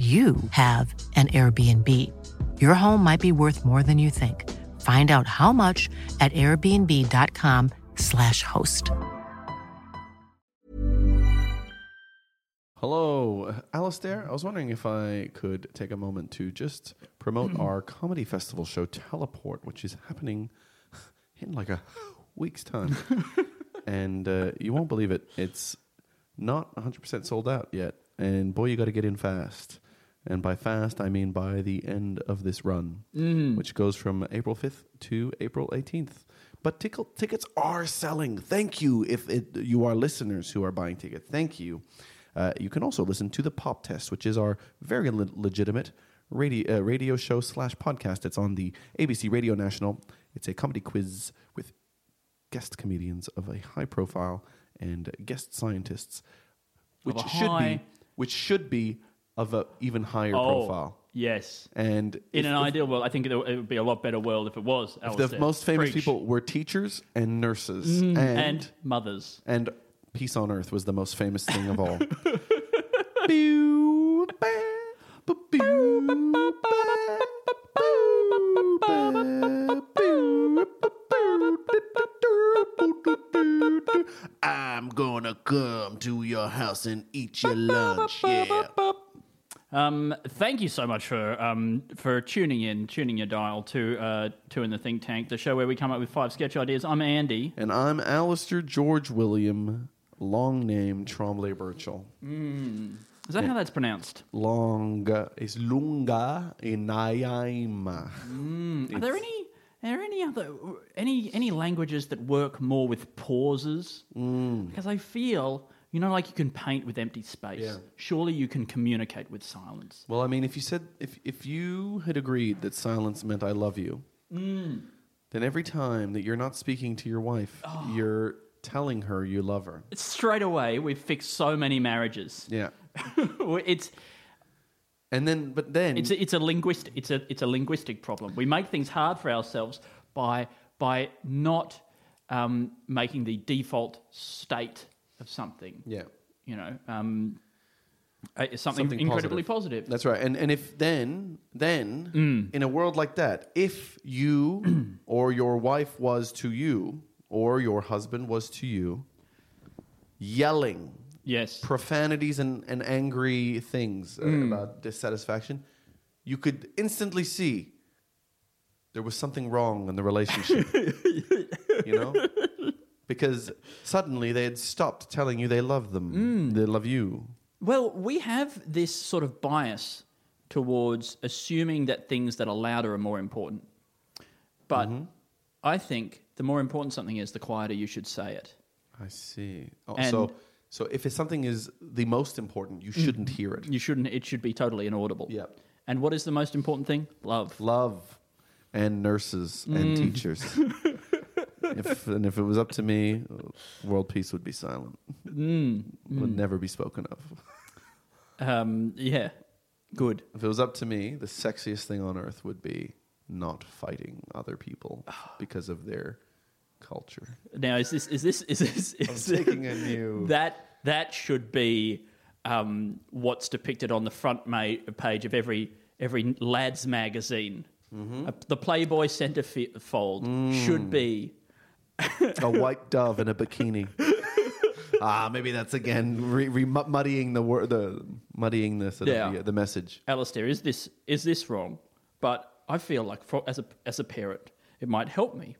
you have an Airbnb. Your home might be worth more than you think. Find out how much at airbnb.com/slash host. Hello, Alistair. I was wondering if I could take a moment to just promote our comedy festival show, Teleport, which is happening in like a week's time. and uh, you won't believe it. It's not 100% sold out yet. And boy, you got to get in fast. And by fast, I mean by the end of this run, which goes from April 5th to April 18th. But tickle, tickets are selling. Thank you if it, you are listeners who are buying tickets. Thank you. Uh, you can also listen to the Pop Test, which is our very le- legitimate radio, uh, radio show slash podcast. It's on the ABC Radio National. It's a comedy quiz with guest comedians of a high profile and guest scientists, which should be which should be of a even higher Oh, profile. Yes. And In if- an if- ideal world, I think it it would be a lot better world if it was. if the most famous Preach. people were teachers and nurses and, Mm, and mothers. and peace on earth was the most famous thing of all. I'm gonna come to your house and eat your lunch. Yeah. Um, thank you so much for um, for tuning in, tuning your dial to uh, to in the think tank, the show where we come up with five sketch ideas. I'm Andy. And I'm Alistair George William, long name Tremblay Birchall. Is that how that's pronounced? Longa is lunga inaima. Are there any are there any other any any languages that work more with pauses? Mm. Because I feel you know, like you can paint with empty space. Yeah. Surely you can communicate with silence. Well, I mean, if you said if if you had agreed that silence meant I love you, Mm. then every time that you're not speaking to your wife, Oh. you're telling her you love her. Straight away, we've fixed so many marriages. Yeah. it's And then, but then, It's a, it's a linguistic it's a it's a linguistic problem. We make things hard for ourselves by by not um, making the default state of something. yeah. You know, um, something, Something incredibly positive. positive. That's right. And and if then then Mm. in a world like that, if you or your wife was to you or your husband was to you yelling yes. profanities and, and angry things uh, Mm. about dissatisfaction, you could instantly see there was something wrong in the relationship. Because suddenly they had stopped telling you they love them. Mm. They love you. Well, we have this sort of bias towards assuming that things that are louder are more important. But Mm-hmm. I think the more important something is, the quieter you should say it. I see. Oh, And- so, so if it's something is the most important, you shouldn't hear it. You shouldn't. It should be totally inaudible. Yep. And what is the most important thing? Love. Love and nurses Mm. and teachers. if, and if it was up to me, world peace would be silent. Mm. Would never be spoken of. Um, yeah. Good. If it was up to me, the sexiest thing on earth would be not fighting other people because of their culture. Now, is this is this is this is taking a new- that that should be um, what's depicted on the front ma- page of every every lads magazine. Mm-hmm. Uh, the Playboy centerfold Mm. should be a white dove in a bikini. ah, maybe that's again re- re- muddying the word, the muddying the sort Yeah. of the, the message. Alistair, is this is this wrong? But I feel like for, as a as a parent, it might help me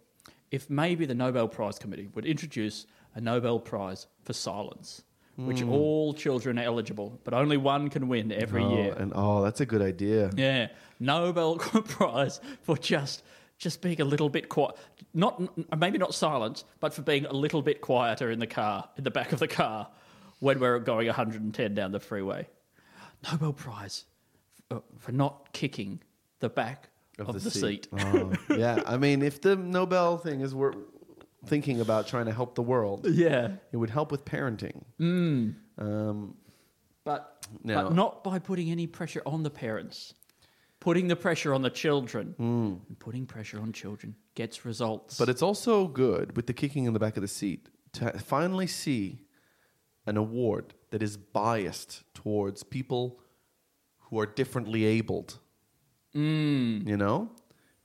if maybe the Nobel Prize Committee would introduce a Nobel Prize for silence, which Hmm. all children are eligible, but only one can win every oh, year. and oh, that's a good idea. Yeah, Nobel Prize for just just being a little bit quiet, not maybe not silence, but for being a little bit quieter in the car, in the back of the car, when we're going 110 down the freeway. Nobel Prize for not kicking the back of, the, seat. Oh, yeah, I mean, if the Nobel thing is we're thinking about trying to help the world, Yeah. it would help with parenting. Mm. Um, But, Now- but not by putting any pressure on the parents. Putting the pressure on the children. And putting pressure on children gets results. But it's also good with the kicking in the back of the seat to finally see an award that is biased towards people who are differently abled. Mm. You know?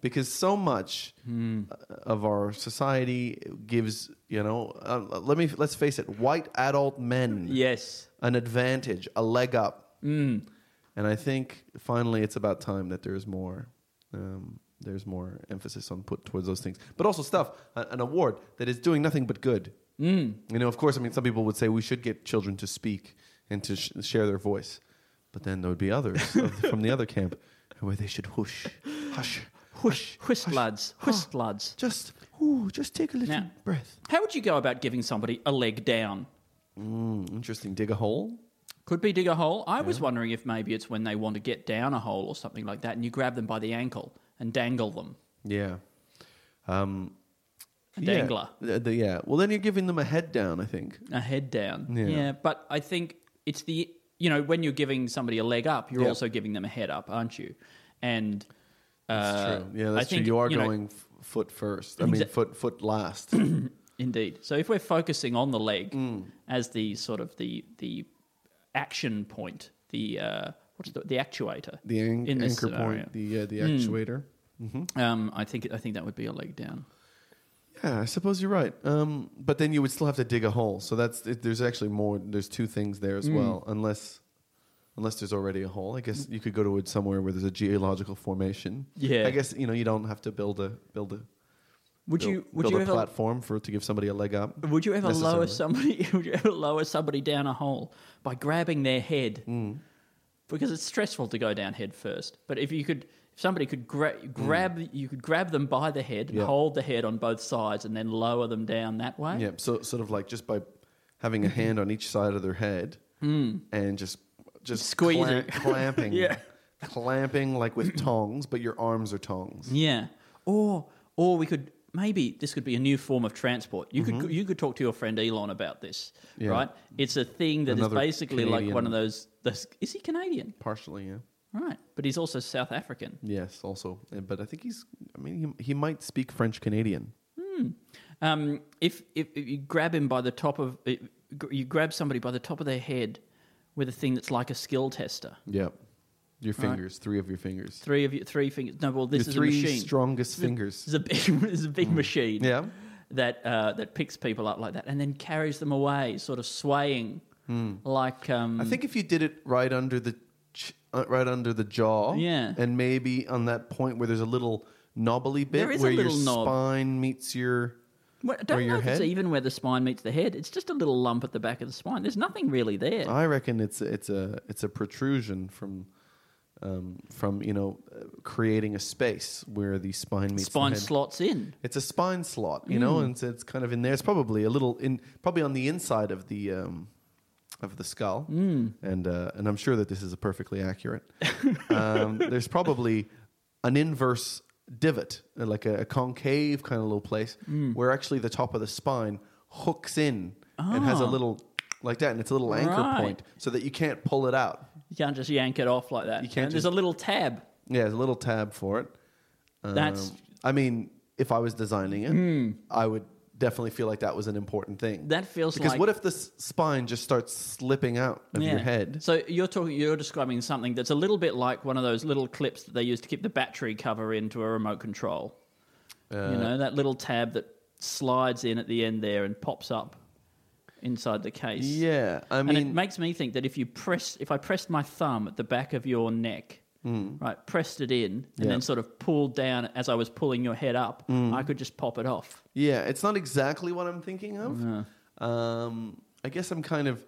Because so much Hmm. of our society gives, you know, uh, let me let's face it, white adult men yes. an advantage, a leg up. Mm. And I think finally it's about time that there's more um, there's more emphasis on put towards those things. But also stuff, a- an award that is doing nothing but good. Mm. You know, of course, I mean, some people would say we should get children to speak and to sh- share their voice. But then there would be others of, from the other camp where they should whoosh, hush, Whist, whist lads. Whist lads. just, ooh, just take a little Now- breath. How would you go about giving somebody a leg down? Mm, interesting. Dig a hole. Could be dig a hole. I was wondering if maybe it's when they want to get down a hole or something like that, and you grab them by the ankle and dangle them. Yeah. Um, A yeah. dangler. Uh, the- yeah. Well, then you're giving them a head down, I think. A head down. Yeah. but I think it's the you know when you're giving somebody a leg up, you're Yeah. also giving them a head up, aren't you? And That's uh, true. Yeah, I that's true. You are know, going f- foot first. I mean, Exa- foot foot last. Indeed. So if we're focusing on the leg Mm. as the sort of the the action point, the uh, what's the, the actuator the an- in this anchor scenario. point, the uh, the Mm. actuator. Um, I think I think that would be a leg down. Yeah, I suppose you're right. Um, but then you would still have to dig a hole. So that's it, there's actually more. There's two things there as Mm. well. Unless unless there's already a hole, I guess you could go to it somewhere where there's a geological formation. Yeah. I guess you know you don't have to build a build a Would build, you would build you a ever platform for to give somebody a leg up. would you ever lower somebody would you ever lower somebody down a hole by grabbing their head? Mm. Because it's stressful to go down head first. But if you could if somebody could gra- grab you could grab them by the head and Mm. Hold the head on both sides and then lower them down that way. Yeah, so sort of like just by having a hand on each side of their head and just just Hmm. Cla- clamping, Yeah. clamping like with tongs, but your arms are tongs. Yeah. Or or we could maybe this could be a new form of transport. You could you could talk to your friend Elon about this, Mm-hmm. Yeah. right? It's a thing that is Another basically like one of those. those is he Canadian? Partially, yeah. Right, but he's also South African. Yes, also, Uh, but I think he's. I mean, he, he might speak French Canadian. Um, if, if if you grab him by the top of you grab somebody by the top of their head with a thing that's like a skill tester. Yeah, your fingers, three of your fingers, Three of your three fingers. No, well, this your is three a machine. strongest fingers. This is a big, this is a big machine. Yeah. that uh, that picks people up like that and then carries them away, sort of swaying like. Um. I think if you did it right under the ch- uh, right under the jaw, Yeah. and maybe on that point where there's a little knobbly bit There is a where your knob. spine meets your. Well, I don't or know your if it's head? even where the spine meets the head. It's just a little lump at the back of the spine. There's nothing really there. I reckon it's it's a it's a protrusion from. Um, from you know, uh, creating a space where the spine meets spine the head. slots in. It's a spine slot, you know, and so it's kind of in there. It's probably a little in, probably on the inside of the um, of the skull, mm. and uh, and I'm sure that this is perfectly accurate. um, there's probably an inverse divot, like a, a concave kind of little place, where actually the top of the spine hooks in and has a Ah. little like that, and it's a little anchor Right. point, so that you can't pull it out. You can't just yank it off like that. You can't And there's just- a little tab. Yeah, there's a little tab for it. That's- Um, I mean, if I was designing it, I would definitely feel like that was an important thing. That feels because like what if the s- spine just starts slipping out of your head? So you're talking, you're describing something that's a little bit like one of those little clips that they use to keep the battery cover into a remote control. you know that little tab that slides in at the end there and pops up inside the case. Yeah, I mean, and it makes me think that if you press, if I pressed my thumb at the back of your neck, right, pressed it in, and. Yeah. then sort of pulled down as I was pulling your head up, Hmm. I could just pop it off. yeah, it's not exactly what I'm thinking of. Um, I guess I'm kind of,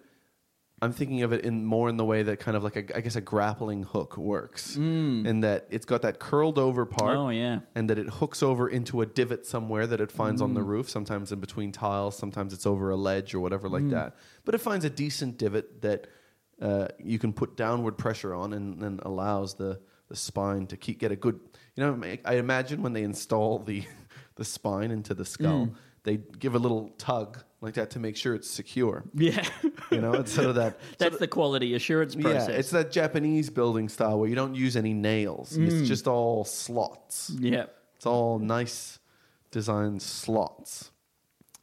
I'm thinking of it in more in the way that kind of like a, I guess a grappling hook works, in that it's got that curled over part. Oh yeah, and that it hooks over into a divot somewhere that it finds on the roof, sometimes in between tiles, sometimes it's over a ledge or whatever like that. But it finds a decent divot that uh, you can put downward pressure on, and then allows the the spine to keep get a good. You know, I imagine when they install the the spine into the skull, Mm. They give a little tug like that to make sure it's secure. Yeah, You know, instead of that. that's the quality assurance process. Yeah, it's that Japanese building style where you don't use any nails. Mm. It's just all slots. yeah. It's all nice designed slots.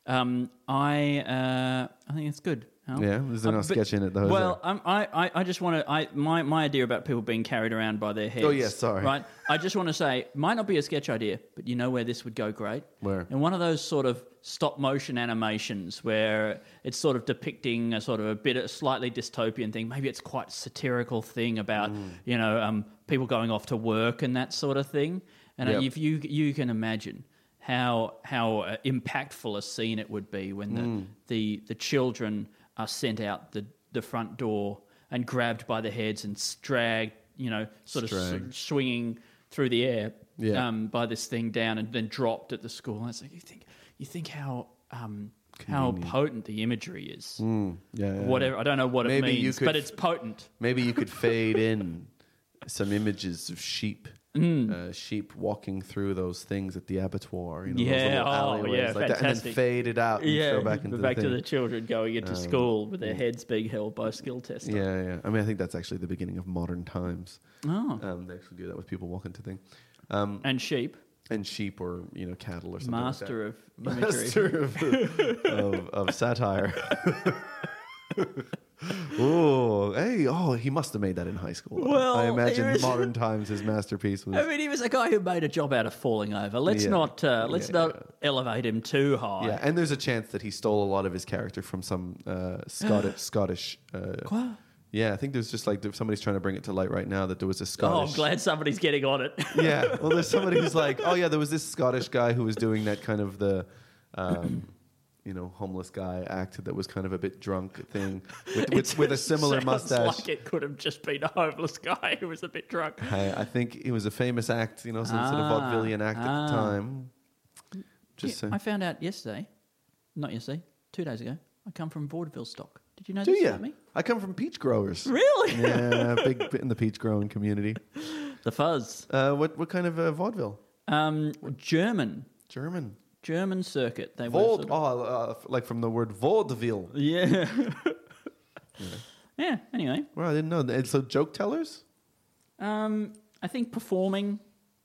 Um, I uh, I think it's good. Al. Yeah, there's no Uh, but- sketch in it though. Well, um, I, I, I just want to. I my, my idea about people being carried around by their heads. Oh, yeah, sorry. Right. I just want to say, might not be a sketch idea, but you know where this would go great. Where? In one of those sort of stop motion animations where it's sort of depicting a sort of a bit, a slightly dystopian thing. Maybe it's quite satirical thing about Mm. you know um, people going off to work and that sort of thing. And uh, Yep. if you you can imagine how how uh, impactful a scene it would be when the, Mm. the the children are sent out the the front door and grabbed by the heads and dragged, you know, sort of swinging through the air Yeah. um, by this thing down and then dropped at the school. And it's like you think you think how um, how potent the imagery is. Mm, yeah, yeah. Whatever I don't know what Maybe it means, could but it's potent. Maybe you could fade in some images of sheep, Mm. uh, sheep walking through those things at the abattoir. You know, those Yeah, oh, yeah, like that, and then fantastic. fade it out and Yeah, show back into back the to the children going into school with their heads being held by skill tester. Yeah, yeah. I mean, I think that's actually the beginning of modern times. Oh, Um, they actually do that with people walking to things, um, and sheep, and sheep or you know cattle or something. master of imagery. master of, of, of satire. oh, hey, oh, he must have made that in high school. Well, I imagine was- modern times his masterpiece was. I mean, he was a guy who made a job out of falling over. Let's Yeah. not uh, let's Yeah, not elevate him too high. yeah, and there's a chance that he stole a lot of his character from some uh, Scottish. Scottish. Uh, yeah, I think there's just like somebody's trying to bring it to light right now that there was a Scottish. Oh, I'm glad somebody's getting on it. yeah. Well, there's somebody who's like, oh yeah, there was this Scottish guy who was doing that kind of the, um, you know, homeless guy act that was kind of a bit drunk thing with, with, with a similar Sounds mustache. Like it could have just been a homeless guy who was a bit drunk. I, I think it was a famous act, you know, some sort of Ah, vaudevillian act at ah. the time. Just Yeah, saying. I found out yesterday, not yesterday, two days ago. I come from vaudeville stock. Did you know Do this you? about me? I come from peach growers. Really? yeah, big bit in the peach growing community. The fuzz. Uh, what what kind of uh, vaudeville? Um, German. German. German circuit. They were sort of- Oh, uh, like from the word vaudeville. Yeah. yeah. Anyway, Well, I didn't know. And so joke tellers, um, I think performing,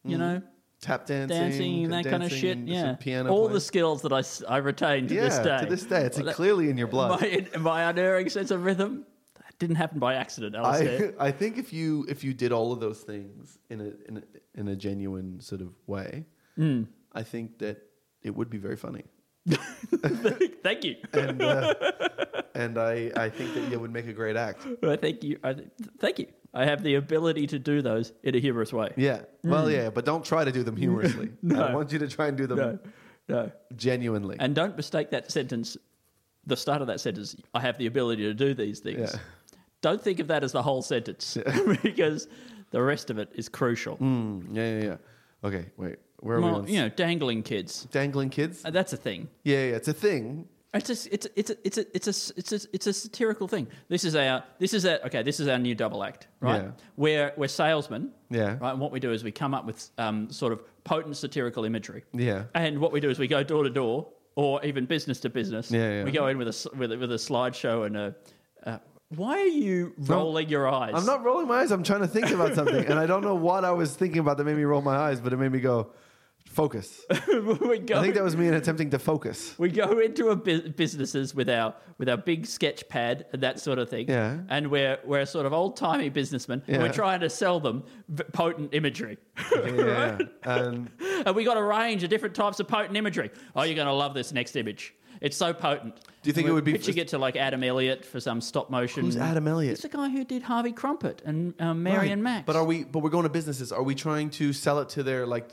you know, tap dancing, dancing, that kind of dancing, shit. some Yeah, piano. all playing. the skills that I, s- I retain to yeah, this day. to this day, it's Well, that- clearly in your blood. My, my unerring sense of rhythm that didn't happen by accident. Alistair. I, I think if you if you did all of those things in a in a, in a genuine sort of way, Mm. I think that it would be very funny. Thank you. And uh, and I I think that you would make a great act. I thank you. I, thank you. I have the ability to do those in a humorous way. Yeah. Well, yeah, but don't try to do them humorously. I Mm. Want you to try and do them No, no. genuinely. And don't mistake that sentence, the start of that sentence, I have the ability to do these things. Yeah. Don't think of that as the whole sentence because the rest of it is crucial. Mm, yeah, yeah, yeah. Okay, wait. Where are we? On? you know, dangling kids. Dangling kids. Uh, That's a thing. Yeah, yeah, it's a thing. It's a, it's a, it's a, it's a, it's a, it's a, it's a satirical thing. This is our, this is our, okay, this is our new double act, right? Yeah. We're, we're salesmen, Yeah. right? And what we do is we come up with um, sort of potent satirical imagery. Yeah. And what we do is we go door to door or even business to business. Yeah, yeah. We go in with a, with a, with a slideshow and a, uh, why are you rolling your eyes? I'm not rolling my eyes. I'm trying to think about something, and I don't know what I was thinking about that made me roll my eyes, but it made me go focus. we go, I think that was me in attempting to focus. we go into a bu- businesses with our with our big sketch pad and that sort of thing. Yeah. And we're we're sort of old timey businessmen. And we're trying to sell them v- potent imagery. Yeah, and and we got a range of different types of potent imagery. Oh, you're going to love this next image. It's so potent. Do you think it would be- pitching it to like Adam Elliot for some stop motion? Who's Adam Elliot? He's the guy who did Harvie Krumpet and um, Mary Right. and Max. But are we? But we're going to businesses. Are we trying to sell it to their like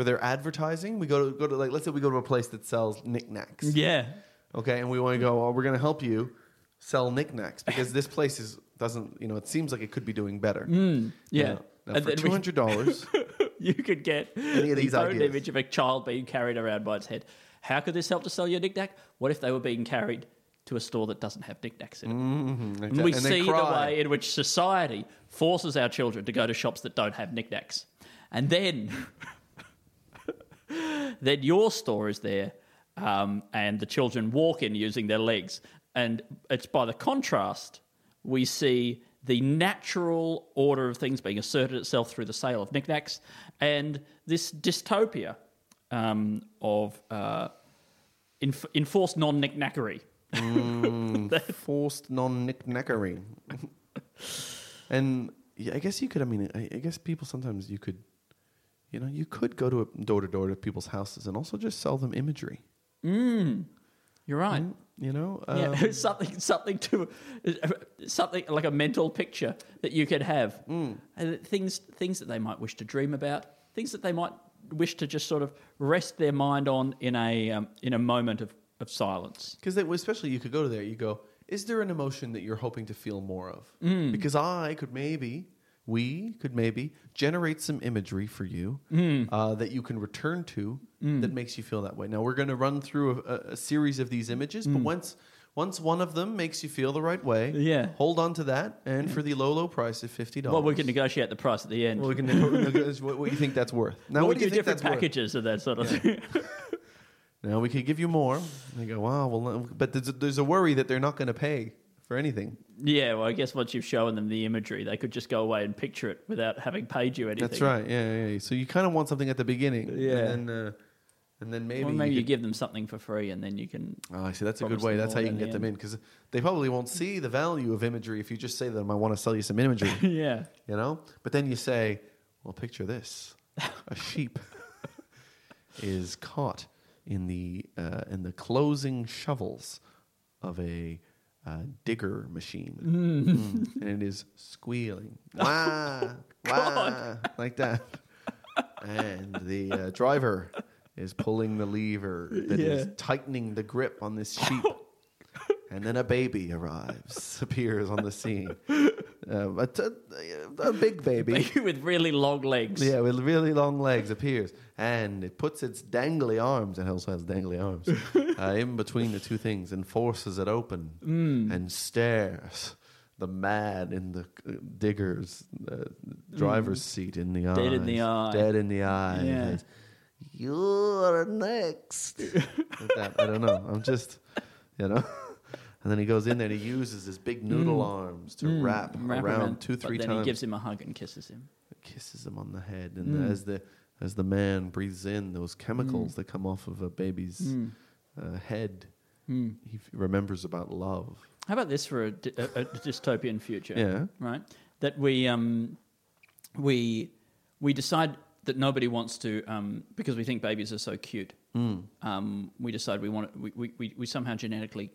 for their advertising? We go to go to like let's say we go to a place that sells knickknacks. Yeah. Okay, and we want to go. Well, we're going to help you sell knickknacks because this place is doesn't. You know, it seems like it could be doing better. Mm, Yeah. Now, now And for two hundred dollars. you could get Any of these potent ideas. image of a child being carried around by its head. How could this help to sell your knickknack? What if they were being carried to a store that doesn't have knickknacks in it. Mhm, And we they see the way in which society forces our children to go to shops that don't have knickknacks. And then, then your store is there, um, and the children walk in using their legs. And it's by the contrast we see the natural order of things being asserted itself through the sale of knickknacks, and this dystopia um, of uh, enf- enforced non-knickknackery. forced non-knickknackery. and yeah, I guess you could. I mean, I, I guess people sometimes you could, you know, you could go to door to door to people's houses and also just sell them imagery. You're right. You know, Yeah, Um, something, something to, something like a mental picture that you could have, Mm. and things, things that they might wish to dream about, things that they might wish to just sort of rest their mind on in a um, in a moment of, of silence. Because especially you could go to there, you go, is there an emotion that you're hoping to feel more of? Mm. Because I could maybe, we could maybe generate some imagery for you Mm. uh, that you can return to that makes you feel that way. Now we're going to run through a, a series of these images, but once once one of them makes you feel the right way, Mm. Yeah. hold on to that, and for the low low price of fifty dollars, Well, we can negotiate the price at the end. well, we can negotiate what, what you think that's worth. Now, Well, what we do you do think different that's worth? packages of that sort of thing. Now we could give you more. They go, wow, well, but there's a, there's a worry that they're not going to pay for anything. yeah, well, I guess once you've shown them the imagery, they could just go away and picture it without having paid you anything. That's right. Yeah, yeah. yeah. So you kind of want something at the beginning, Yeah. and then uh, and then maybe Or maybe you, could- give them something for free, and then you can. Oh, I see. That's a good way. That's how you in can the get them in because they probably won't see the value of imagery if you just say to them, "I want to sell you some imagery," yeah. you know. But then you say, "Well, picture this: a sheep is caught in the uh, in the closing shovels of a uh, digger machine, Mm. and it is squealing, wah, wah, like that. And the uh, driver is pulling the lever that is Yeah. tightening the grip on this sheep. and then a baby arrives, appears on the scene. Uh, a, t- a big baby. Baby with really long legs. Yeah, with really long legs appears and it puts its dangly arms, it also has dangly arms, uh, in between the two things and forces it open Mm. and stares the man in the uh, digger's uh, driver's seat in the Mm. Dead in the eyes. eye. Dead in the eye. Yeah. You're next. like. I don't know. I'm just, you know. And then he goes in there and he uses his big noodle arms to Mm, wrap, wrap around two, but three then times Then he gives him a hug and kisses him. kisses him on the head, and Mm. as the as the man breathes in those chemicals that come off of a baby's Mm. Uh, head, Mm. he f- remembers about love. How about this for a, dy- a, a dystopian future? Yeah. Right. That we um, we we decide that nobody wants to um, because we think babies are so cute. Mm. Um, we decide we want we, we, we, we somehow genetically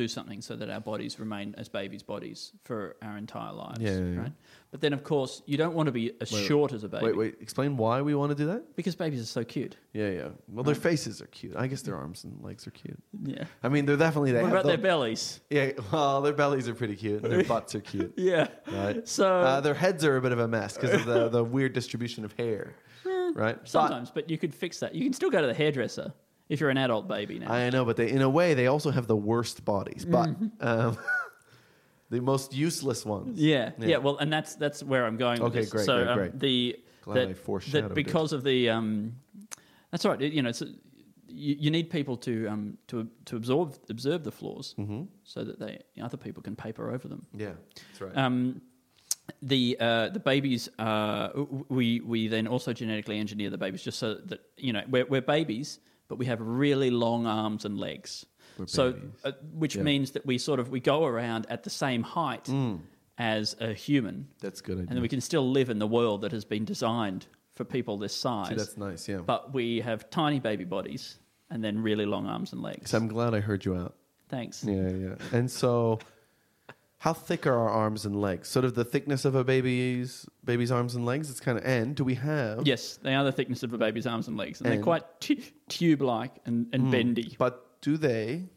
do something so that our bodies remain as babies' bodies for our entire lives. Yeah, yeah, yeah. Right. But then, of course, you don't want to be as Wait, short as a baby Wait, wait. Explain why we want to do that. because babies are so cute. Yeah, yeah. Well, their faces are cute. I guess their arms and legs are cute. Yeah. I mean, they're definitely. They what about their bellies? Yeah. Well, their bellies are pretty cute. and Their butts are cute. Yeah. Right. So Uh, their heads are a bit of a mess because of the, the weird distribution of hair. Right. But- sometimes, but you could fix that. You can still go to the hairdresser if you're an adult baby now. I know, but they, in a way, they also have the worst bodies, but um, the most useless ones. Yeah, yeah. Well, and that's that's where I'm going. with this. great, So great, um, great. the Glad that, I foreshadowed that it. because of the um, that's all right. You know, it's you, you need people to um to to absorb observe the flaws Mm-hmm. so that they other people can paper over them. Yeah, that's right. Um, the uh, the babies uh, we we then also genetically engineer the babies just so that you know we're, we're babies but we have really long arms and legs We're so uh, which Yeah. means that we sort of we go around at the same height Mm. as a human that's good. Idea. and we can still live in the world that has been designed for people this size See, that's nice. Yeah. but we have tiny baby bodies and then really long arms and legs So I'm glad I heard you out. thanks Yeah, yeah. And so, how thick are our arms and legs? Sort of the thickness of a baby's baby's arms and legs. It's kind of. And do we have? Yes, they are the thickness of a baby's arms and legs, and, they're quite t- tube-like and, and Mm. bendy. But do they?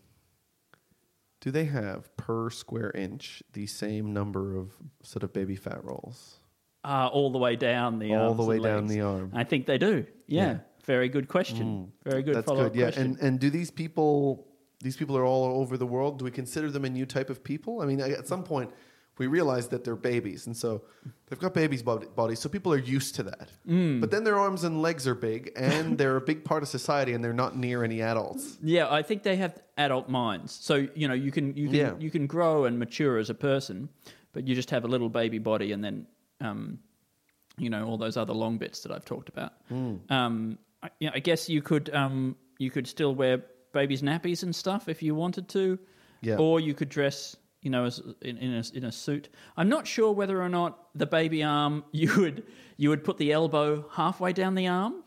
Do they have per square inch the same number of sort of baby fat rolls? Uh, all the way down the All the way and down the arm. I think they do. Yeah, Yeah. very good question. Very good That's follow-up good. Yeah. question. And and do these people these people are all over the world. Do we consider them a new type of people? I mean, at some point, we realize that they're babies, and so they've got babies' bodies, so people are used to that. Mm. But then their arms and legs are big, and they're a big part of society, and they're not near any adults. Yeah, I think they have adult minds. So you know, you can you can Yeah. you can grow and mature as a person, but you just have a little baby body, and then um, you know all those other long bits that I've talked about. Hmm. Um, I, yeah, I guess you could um, you could still wear babies' nappies and stuff if you wanted to, Yeah. or you could dress. You know, as in, in a in a suit. I'm not sure whether or not the baby arm you would you would put the elbow halfway down the arm,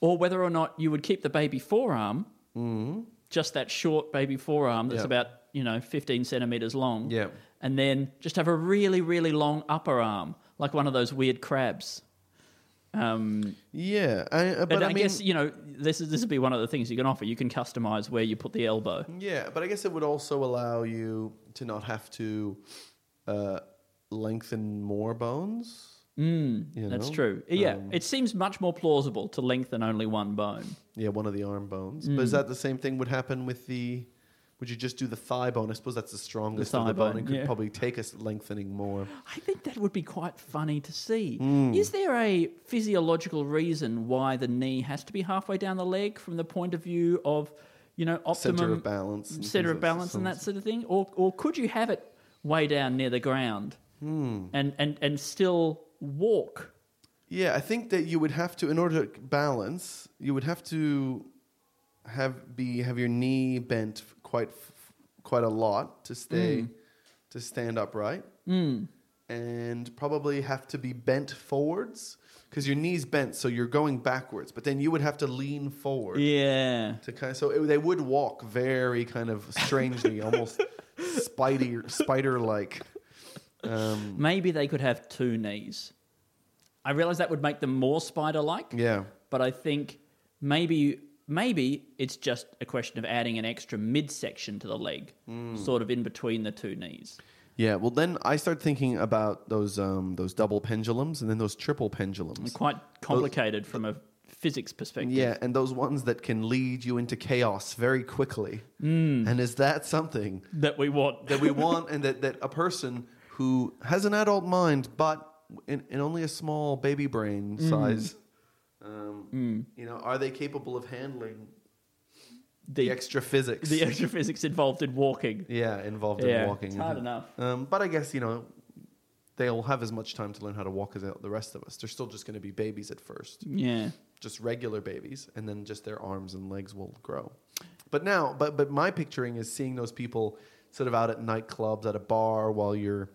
or whether or not you would keep the baby forearm mm-hmm. just that short baby forearm that's Yeah. about you know 15 centimeters long Yeah. and then just have a really really long upper arm like one of those weird crabs um, Yeah, I, uh, but I, I, mean, guess you know this is this would be one of the things you can offer you can customize where you put the elbow Yeah, but I guess it would also allow you to not have to uh, lengthen more bones. mm, You that's true yeah Um, it seems much more plausible to lengthen only one bone Yeah, one of the arm bones. Mm. But is that the same thing would happen with the? Would you just do the thigh bone? I suppose that's the strongest of thigh the bone. bone, and could yeah. probably take us lengthening more. I think that would be quite funny to see. Hmm. Is there a physiological reason why the knee has to be halfway down the leg from the point of view of, you know, optimum Center of balance. and center of balance and that sort of thing, or or could you have it way down near the ground Hmm. and and and still walk? Yeah, I think that you would have to, in order to balance, you would have to have be have your knee bent quite quite a lot to stay to stand upright, Mm. and probably have to be bent forwards because your knee's bent, so you're going backwards. But then you would have to lean forward Yeah. to kind of so it, they would walk very kind of strangely, almost spider spider like. Um, Maybe they could have two knees. I realize that would make them more spider-like. yeah. but I think maybe maybe it's just a question of adding an extra midsection to the leg, Hmm. sort of in between the two knees. Yeah, well, then I start thinking about those um, those double pendulums and then those triple pendulums. Quite complicated from a physics perspective. Yeah, and those ones that can lead you into chaos very quickly. And is that something That we want. that we want, and that, that a person who has an adult mind but in, in only a small baby brain size, um, you know, are they capable of handling the, the, extra physics? the extra physics involved in walking. yeah, involved Yeah, in walking. it's hard enough. Um, but I guess you know they'll have as much time to learn how to walk as the rest of us. They're still just going to be babies at first, Yeah. just regular babies, and then just their arms and legs will grow. But now, but but my picturing is seeing those people sort of out at nightclubs, at a bar, while you're,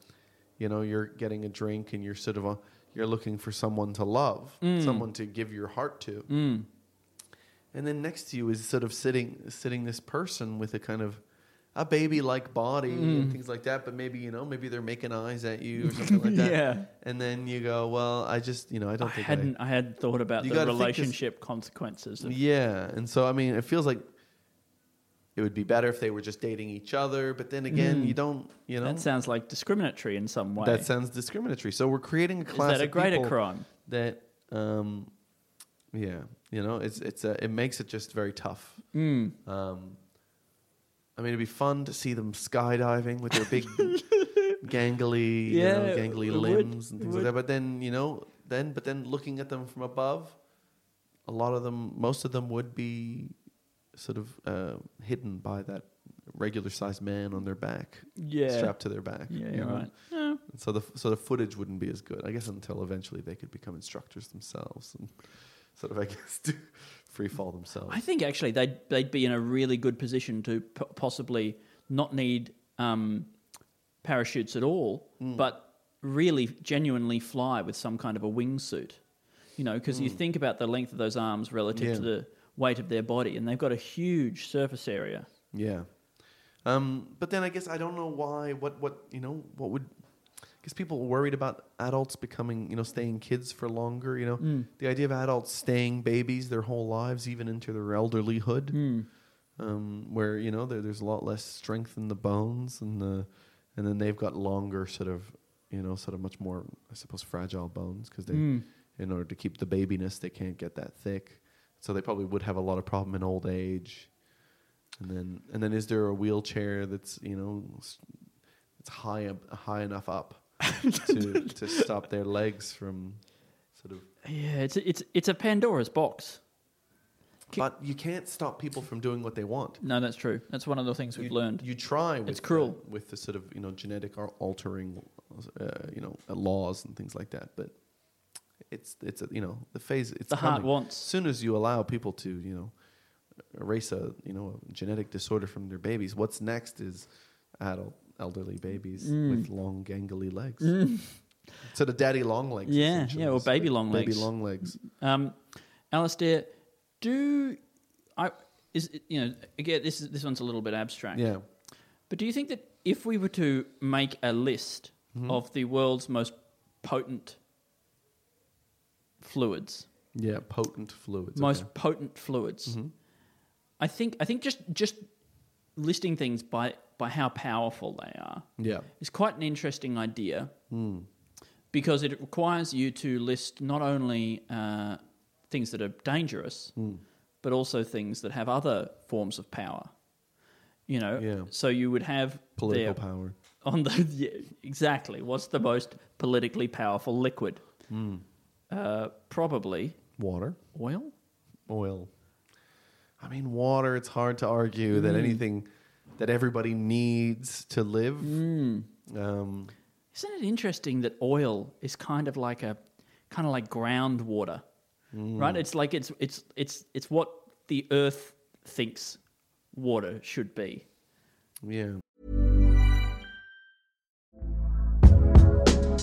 you know, you're getting a drink and you're sort of a, you're looking for someone to love, someone to give your heart to, Mm. and then next to you is sort of sitting sitting this person with a kind of a baby like body Mm. and things like that but maybe you know maybe they're making eyes at you or something like that Yeah. and then you go well i just you know i I don't think hadn't. I, had thought about the relationship consequences. Of, yeah and so i mean it feels like it would be better if they were just dating each other but then again Mm. you don't you know That sounds like discriminatory in some way. that sounds discriminatory so we're creating a Is class that a greater crime? that um yeah you know it's it's a, it makes it just very tough Mm. Um, I mean, it'd be fun to see them skydiving with their big, gangly, you know, Yeah, gangly would, limbs and things like that. But then, you know, then but then looking at them from above, a lot of them, most of them would be sort of uh, hidden by that regular sized man on their back, Yeah. strapped to their back. Yeah, you you're know? right. Yeah. And so the so the footage wouldn't be as good, I guess, until eventually they could become instructors themselves and sort of, I guess, do free fall themselves. I think actually they'd they'd be in a really good position to p- possibly not need um, parachutes at all, Hmm. but really genuinely fly with some kind of a wingsuit. You know, because you think about the length of those arms relative to Hmm. The weight of their body, and they've got a huge surface area. Yeah. Um, but then I guess I don't know why. What what you know? What would? I guess people are worried about adults becoming you know staying kids for longer. You know, Mm. the idea of adults staying babies their whole lives, even into their elderlyhood, Mm. um, where you know there, there's a lot less strength in the bones, and the and then they've got longer sort of you know sort of much more I suppose fragile bones because they Mm. in order to keep the babiness they can't get that thick, so they probably would have a lot of problem in old age. And then and then is there a wheelchair that's you know it's high up, high enough up to to stop their legs from sort of. Yeah, it's it's it's a Pandora's box. But you can't stop people from doing what they want. No, that's true. That's one of the things we've you, learned. You try. With It's cruel. The, with the sort of you know genetic al- altering, uh, you know, uh, laws and things like that. But it's it's a, you know the phase. It's The heart wants. As soon as you allow people to you know erase a you know a genetic disorder from their babies, what's next is adult elderly babies Mm. with long gangly legs. So the daddy long legs. Yeah, yeah, or baby long baby legs. long legs. Um, Alistair, do I is it- you know again this is this one's a little bit abstract. Yeah. But do you think that if we were to make a list Mm-hmm. of the world's most potent fluids, Yeah, potent fluids. most okay. potent fluids, Mm-hmm. I think I think just just listing things by by how powerful they are Yeah. is quite an interesting idea Hmm. because it requires you to list not only uh, things that are dangerous, Hmm. but also things that have other forms of power. You know, Yeah. so you would have Political power. on the yeah, exactly. What's the most politically powerful liquid? Hmm. Uh, probably Water. oil. oil. I mean, water. It's hard to argue that anything that everybody needs to live. Um, Isn't it interesting that oil is kind of like a kind of like groundwater, right? It's like it's it's it's it's what the earth thinks water should be. yeah.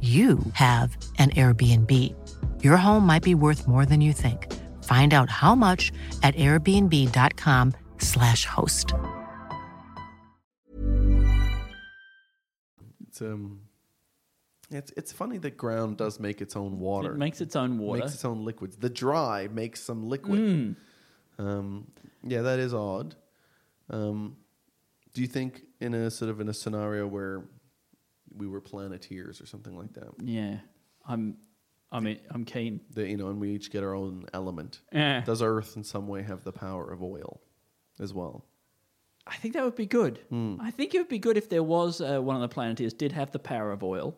you have an Airbnb. Your home might be worth more than you think. Find out how much at airbnb.com/slash host. It's um. It's it's funny that ground does make its own water. It makes its own water. Makes its own liquids. The dry makes some liquid. Um, yeah, that is odd. Um, do you think in a sort of in a scenario where we were planeteers or something like that, yeah, I'm. I mean, I'm keen. that you know, and we each get our own element? Yeah. Does Earth in some way have the power of oil as well? I think that would be good. Hmm. I think it would be good if there was uh, one of the planeteers did have the power of oil.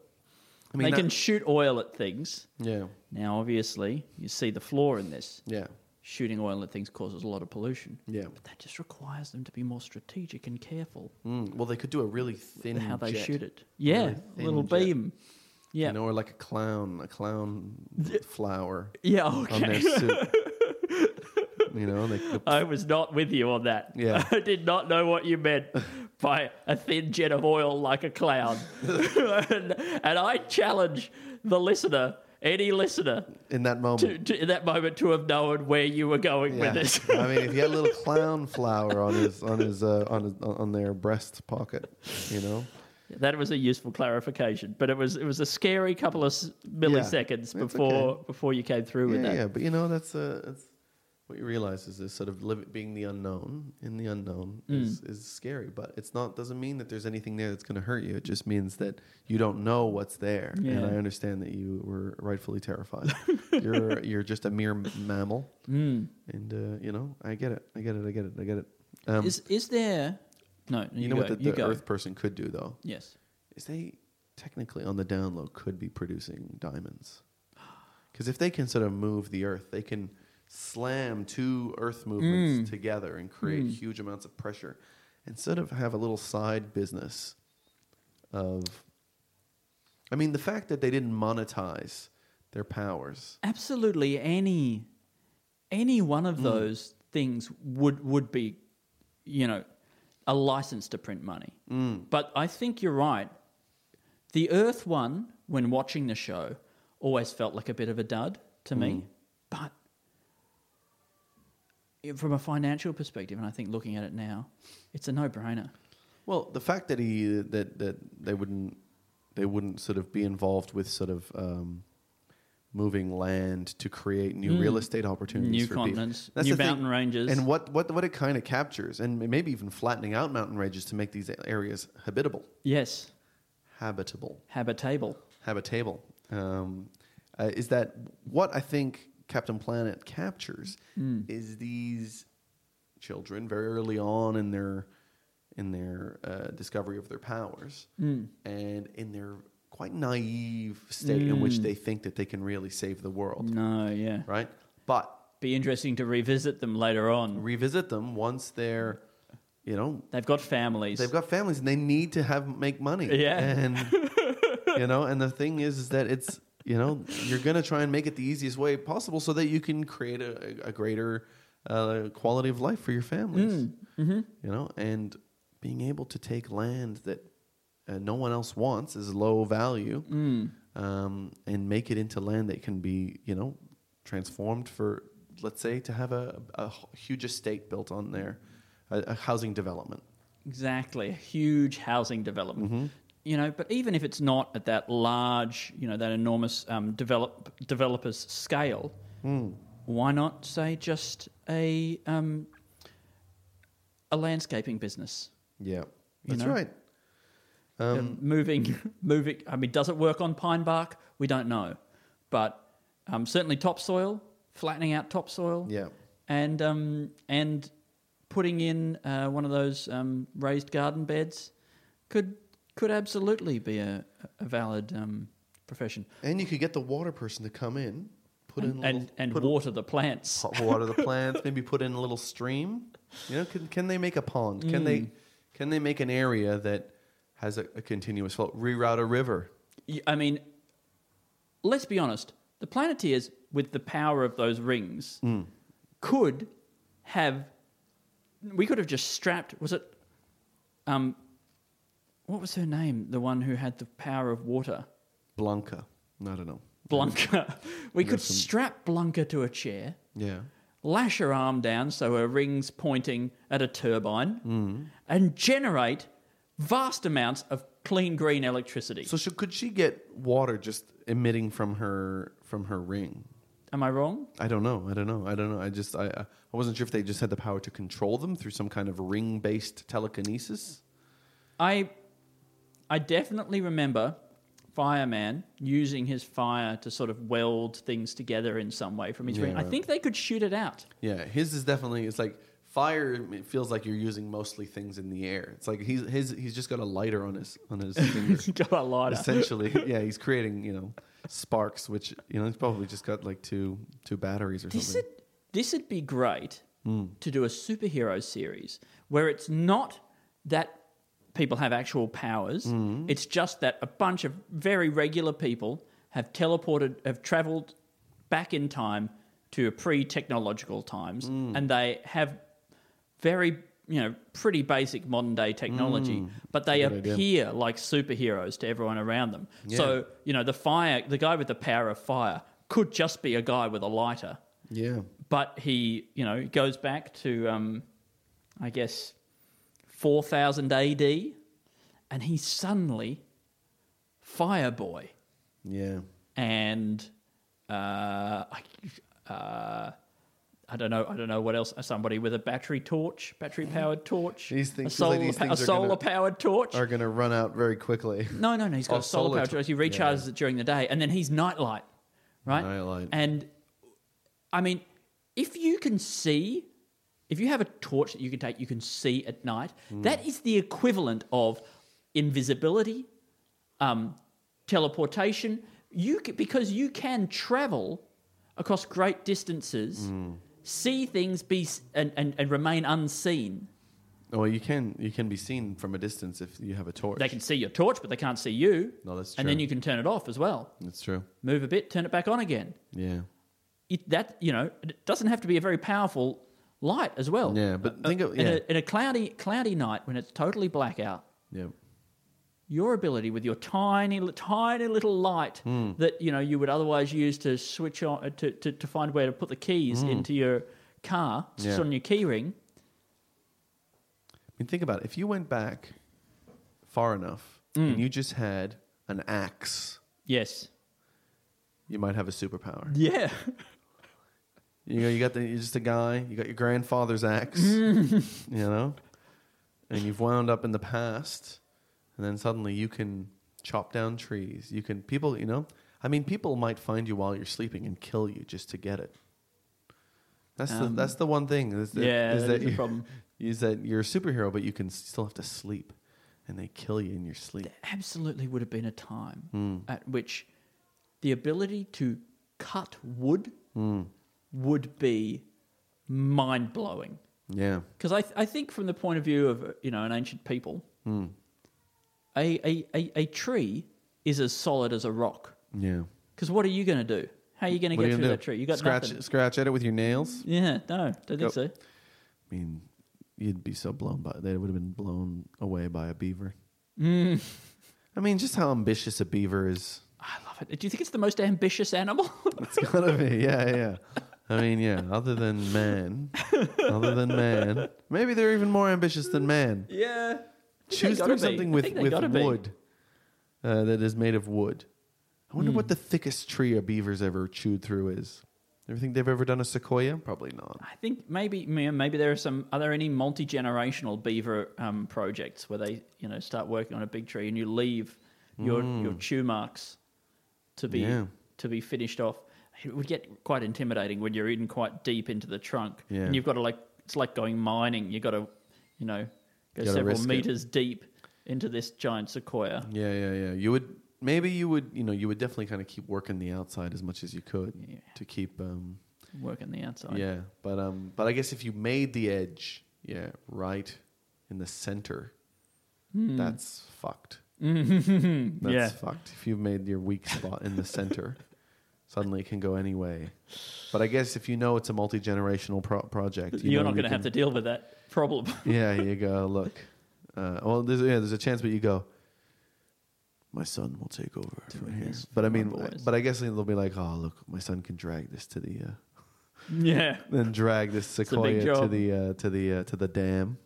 I mean, they that- can shoot oil at things. Yeah, Now, obviously, you see the flaw in this. yeah, Shooting oil at things causes a lot of pollution. yeah. But that just requires them to be more strategic and careful Mm, well, they could do a really thin how they jet, shoot it. Yeah, really a little jet. beam. Yeah. you know, or like a clown, a clown flower yeah, on okay. their suit. you know, they, the, I was not with you on that. Yeah. I did not know what you meant by a thin jet of oil like a clown. and, and I challenge the listener, any listener, in that moment. to, to, in that moment to have known where you were going with this. I mean, if he had a little clown flower on his on his uh, on his, on their breast pocket, you know, that was a useful clarification, but it was it was a scary couple of milliseconds it's before okay. before you came through with that. yeah. But you know, that's uh, that's what you realize is this sort of live, being the unknown in the unknown is, Mm. is scary. But it's not doesn't mean that there's anything there that's going to hurt you. It just means that you don't know what's there. And I understand that you were rightfully terrified. you're you're just a mere mammal, Mm. and uh, you know, I get it. I get it. I get it. I get it. Um, Is is there? No, you, you, know go. what the, the. Earth person could do though Yes. is they technically on the down low could be producing diamonds. Because if they can sort of move the Earth, they can slam two Earth movements together and create huge amounts of pressure, instead of have a little side business of. I mean, the fact that they didn't monetize their powers. absolutely any any one Mm. of those things would would be you know a license to print money Mm. but i think you're right the earth one when watching the show always felt like a bit of a dud to Mm. me but from a financial perspective and i think looking at it now it's a no-brainer Well, the fact that he that that they wouldn't they wouldn't sort of be involved with sort of um, moving land to create new real estate opportunities, Mm. New continents, That's new the thing. mountain ranges. and what what what it kind of captures, and maybe even flattening out mountain ranges to make these areas habitable, Yes, habitable, habitable. habitable. Um, uh, is that what I think Captain Planet captures? Mm. Is these children very early on in their in their uh, discovery of their powers Mm. and in their quite naive state in which they think that they can really save the world, No, yeah. right? But Be interesting to revisit them later on. revisit them once they're, you know, They've got families. they've got families and they need to have make money. Yeah. and you know, and the thing is, is that it's you know you're gonna try and make it the easiest way possible so that you can create a, a greater uh, quality of life for your families. Mm, mm-hmm. You know, and being able to take land that uh, no one else wants is low value, Mm. um, and make it into land that can be you know transformed for let's say to have a, a huge estate built on there, a, a housing development. Exactly, a huge housing development. You know, but even if it's not at that large, you know, that enormous um, develop developers scale, why not say just a um, a landscaping business? Yeah, that's know? right. Um, moving, moving. I mean, does it work on pine bark? We don't know, but um, certainly topsoil, flattening out topsoil, Yeah. and um, and putting in uh, one of those um, raised garden beds could could absolutely be a, a valid um, profession. And you could get the water person to come in, put in And little, and, water the plants. water the plants, maybe put in a little stream. You know, can can they make a pond? Can Mm. they can they make an area that has a, a continuous flow? Reroute a river. I mean, let's be honest. The Planeteers, with the power of those rings, Mm. could have. We could have just strapped. Was it? Um, what was her name? The one who had the power of water, Blanca. I don't know. Blanca. we could some- strap Blanca to a chair, Yeah. lash her arm down so her rings pointing at a turbine, Mm. and generate vast amounts of clean green electricity. So could she get water just emitting from her from her ring? Am I wrong? I don't know. I don't know. I don't know. I just I I wasn't sure if they just had the power to control them through some kind of ring based telekinesis. I I definitely remember Fireman using his fire to sort of weld things together in some way from his Yeah, ring. I right. think they could shoot it out. Yeah, his is definitely it's like fire. It feels like you're using mostly things in the air. It's like he's his he's just got a lighter on his on his finger. Got a lighter. Essentially, yeah, he's creating you know sparks, which you know he's probably just got like two two batteries or This something. would this would be great Hmm. to do a superhero series where it's not that people have actual powers. Hmm. It's just that a bunch of very regular people have teleported, have traveled back in time to pre-technological times, Hmm. and they have very you know pretty basic modern day technology, but they. Good idea. appear like superheroes to everyone around them. So you know the fire, the guy with the power of fire could just be a guy with a lighter Yeah, but he, you know, goes back to, um, I guess, 4000 AD, and he's suddenly Fireboy. yeah. And uh, I, uh, I don't know. I don't know what else. Somebody with a battery torch, battery powered torch, These things- a like solar, pa- a solar gonna- powered torch. Are gonna run out very quickly. No, no, no. He's got Oh, a solar, solar powered tor- torch. He recharges it during the day, and then he's nightlight, right? Nightlight. And I mean, if you can see, if you have a torch that you can take, you can see at night. Hmm. That is the equivalent of invisibility, um, teleportation. You ca because you can travel across great distances, Hmm. see things, be s- and, and, and remain unseen. Well, you can you can be seen from a distance if you have a torch. They can see your torch, but they can't see you. No, that's true. And then you can turn it off as well. That's true. Move a bit, turn it back on again. Yeah. It, that you know, it doesn't have to be a very powerful light as well. Yeah, but Uh, think of- in, a, in a cloudy cloudy night when it's totally black out. Yeah. Your ability with your tiny, tiny little light Hmm. that you know you would otherwise use to switch on uh, to, to, to find where to put the keys into your car, just Hmm. Yeah. on your key ring. I mean, think about it. If you went back far enough and you just had an axe, Yes. you might have a superpower. Yeah. You know, you got the you're just a guy. You got your grandfather's axe. Mm. you know, and you've wound up in the past, and then suddenly you can chop down trees. You can people. You know, I mean, people might find you while you're sleeping and kill you just to get it. That's the Um, that's the one thing. Is that, yeah, is that that is the you- problem. Is that you're a superhero, but you can still have to sleep, and they kill you in your sleep. There absolutely would have been a time Hmm. at which the ability to cut wood Hmm. Would be mind blowing. Yeah. Because I, th- I think from the point of view of you know an ancient people, Hmm. a, a, a, a tree is as solid as a rock. Yeah. Because what are you going to do? How are you going to get through gonna that do? tree? You got scratch nothing. scratch at it with your nails. Yeah, no, don't Go. think so. I mean, you'd be so blown by they would have been blown away by a beaver. Mm. I mean, just how ambitious a beaver is. I love it. Do you think it's the most ambitious animal? It's gotta be, yeah, yeah. I mean, yeah. Other than man, other than man, maybe they're even more ambitious than man. yeah. Choose through be. something I with with wood uh, that is made of wood. I wonder Hmm. what the thickest tree a beaver's ever chewed through is. Ever think they've ever done a sequoia? Probably not. I think maybe maybe there are some. Are there any multi generational beaver um, projects where they you know start working on a big tree and you leave your your chew marks to be Hmm. Yeah. to be finished off? It would get quite intimidating when you're in quite deep into the trunk Yeah. and you've got to like it's like going mining. You've got to you know go You several risk it. meters deep into this giant sequoia. Yeah, yeah, yeah. You would maybe you would you know you would definitely kind of keep working the outside as much as you could Yeah. to keep um Working the outside. yeah. But um but I guess if you made the edge, yeah, right in the center, that's fucked. That's. Yeah. fucked. If you made your weak spot in the center, suddenly it can go any way. But I guess if you know it's a multi generational pro- project, you You're not going to have to deal with that problem. Yeah, you go look. Uh, well, there's yeah, there's a chance, but you go. My son will take over from here. But I mean, but I guess they'll be like, oh, look, my son can drag this to the, uh, yeah. then drag this sequoia to the uh, to the uh, to the dam.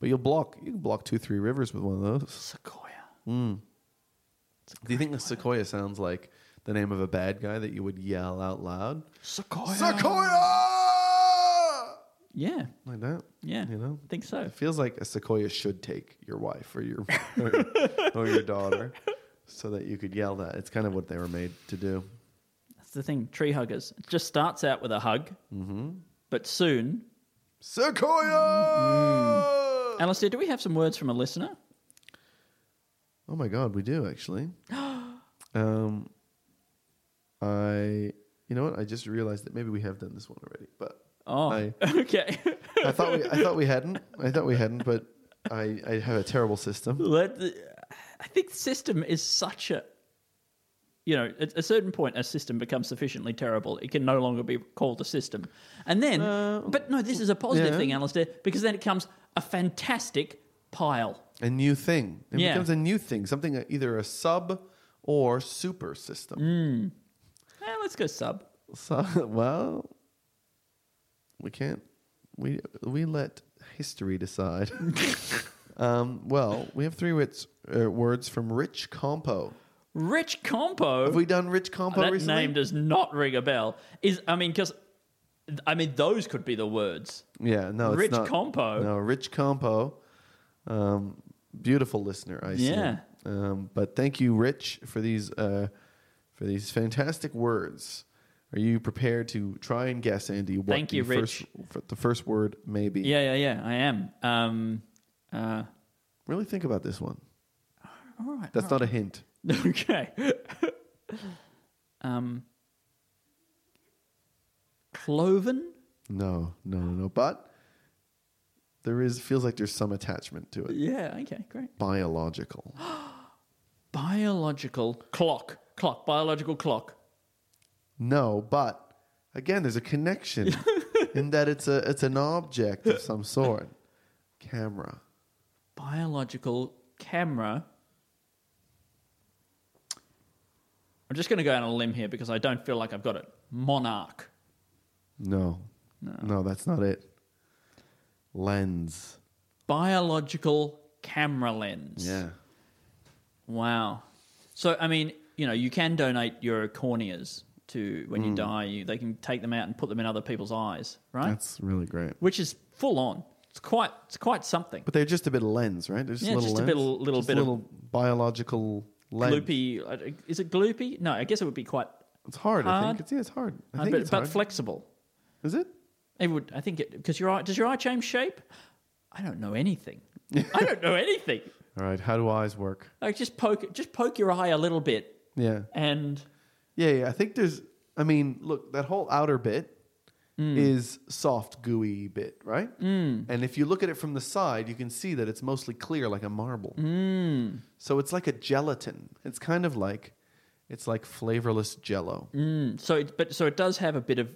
But you'll block you can block two three rivers with one of those. Sequoia. Mm. Do you think the sequoia sounds like the name of a bad guy that you would yell out loud? Sequoia. Sequoia! Yeah. Like that. Yeah. You know? I think so. It feels like a sequoia should take your wife or your or, or your daughter, so that you could yell that. It's kind of what they were made to do. That's the thing. Tree huggers. It just starts out with a hug, Mm-hmm. but soon. Sequoia. Alistair, do we have some words from a listener? Oh my god, we do actually. um, I, you know what? I just realized that maybe we have done this one already, but Oh, I- okay. I thought we, I thought we hadn't. I thought we hadn't, but I, I have a terrible system. Let the- I think system is such a. You know, at a certain point, a system becomes sufficiently terrible; it can no longer be called a system. And then, but no, this is a positive yeah. thing, Alistair, because then it becomes a fantastic pile. A new thing. It Yeah. becomes a new thing. Something uh, either a sub or super system. Eh, let's go sub. So, well, we can't. We we let history decide. um, well, we have three wits, uh, words from Rich Compo. Rich Compo. Have we done Rich Compo that recently? name does not ring a bell. Is I mean, because I mean, those could be the words. yeah, no, Rich not. Compo. No, Rich Compo. Um, beautiful listener, I see. Yeah. Um, but thank you, Rich, for these uh, for these fantastic words. Are you prepared to try and guess, Andy? What Thank the you, First, Rich. f- the first word may be. Yeah, yeah, yeah. I am. Um, uh, Really think about this one. all right. That's not a hint. okay. um, cloven. No, no, no, no. But there is feels like there's some attachment to it. Yeah. Okay. Great. Biological. Biological clock. Clock. Biological clock. No, but again, there's a connection in that it's a it's an object of some sort. Camera. Biological camera. I'm just going to go out on a limb here because I don't feel like I've got it. Monarch. No. No, that's not it. Lens. Biological camera lens. Yeah. Wow. So I mean, you know, you can donate your corneas to when you die. You, they can take them out and put them in other people's eyes, right? That's really great. Which is full on. It's quite. It's quite something. But they're just a bit of lens, right? They're just Yeah, a little just a lens. bit- little Just bit a of- little biological lens. Gloopy. uh, Is it gloopy? No, I guess it would be quite. It's hard, I Hard? think. It's, yeah, it's hard. I hard, think but, it's but hard. flexible. Is it? It would. I think because your eye does your eye change shape? I don't know anything. I don't know anything. All right. How do eyes work? Like just poke, just poke your eye a little bit, Yeah. and Yeah, yeah. I think there's. I mean, look, that whole outer bit Mm. is soft, gooey bit, right? Mm. And if you look at it from the side, you can see that it's mostly clear, like a marble. Mm. So it's like a gelatin. It's kind of like, it's like flavorless Jello. mm, so it, but so it does have a bit of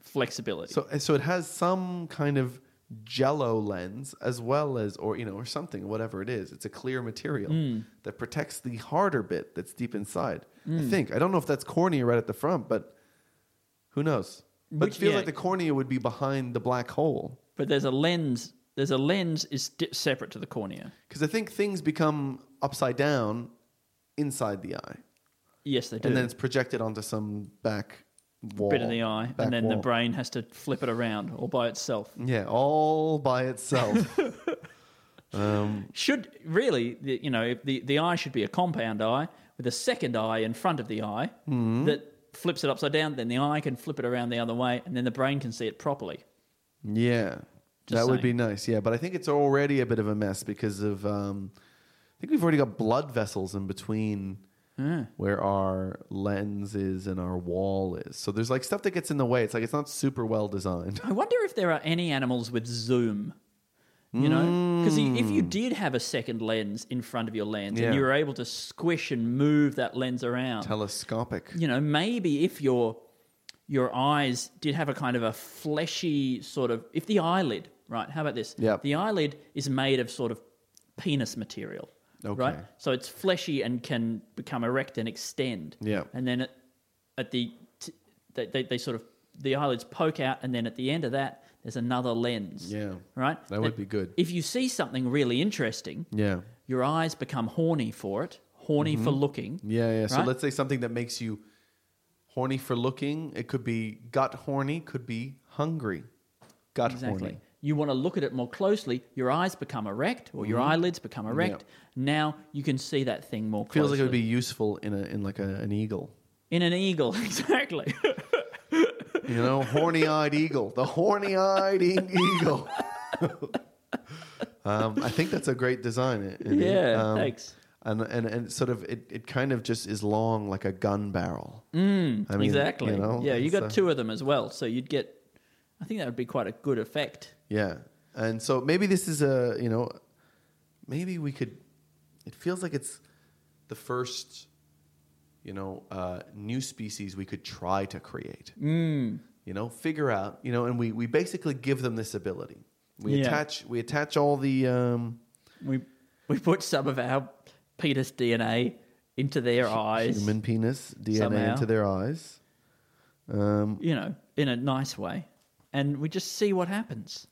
flexibility. So, so it has some kind of Jello lens as well as, or you know, or something, whatever it is. It's a clear material Mm. that protects the harder bit that's deep inside. I think. I don't know if that's cornea right at the front, but who knows? But Which- it feels yeah. like the cornea would be behind the black hole but there's a lens. There's a lens is separate to the cornea. because I think things become upside down inside the eye, Yes, they do. and then it's projected onto some back wall, bit of the eye, and then the brain has to flip it around all by itself. Yeah, all by itself. um, Should really, you know, the the eye should be a compound eye with a second eye in front of the eye Mm-hmm. that flips it upside down. Then the eye can flip it around the other way, and then the brain can see it properly. Yeah, Just that would be nice. Yeah, but I think it's already a bit of a mess because of. Um, I think we've already got blood vessels in between Ah. where our lens is and our wall is. So there's like stuff that gets in the way. It's like it's not super well designed. I wonder if there are any animals with zoom. You know, because if you did have a second lens in front of your lens Yeah. and you were able to squish and move that lens around, Telescopic. you know, maybe if your your eyes did have a kind of a fleshy sort of if the eyelid, right? How about this? Yeah, The eyelid is made of sort of penis material. Right? So it's fleshy and can become erect and extend. Yeah. And then at, at the t- they, they, they sort of the eyelids poke out and then at the end of that there's another lens. Yeah. Right? That would be good. If you see something really interesting, Yeah. your eyes become horny for it, horny for mm-hmm. looking. Yeah, yeah. So let's say something that makes you horny for looking. It could be gut horny, could be hungry. Gut Exactly. horny. You want to look at it more closely. Your eyes become erect, or your eyelids become erect. Yep. Now you can see that thing more closely. Feels like it would be useful in a in like a, an eagle. in an eagle. Exactly. You know, horny-eyed eagle, the horny-eyed eagle. um, I think that's a great design. Yeah. Um, thanks. And, and and sort of it, it kind of just is long like a gun barrel. Mm, I mean, exactly. You know, yeah, you got uh, two of them as well, so you'd get. I think that would be quite a good effect. Yeah, and so maybe this is a you know, maybe we could. It feels like it's the first, you know, uh, new species we could try to create. Mm. You know, figure out. You know, and we we basically give them this ability. We Yeah. attach we attach all the um, We we put some of our penis DNA into their eyes, human penis DNA Somehow. into their eyes. Um, you know, in a nice way, and we just see what happens.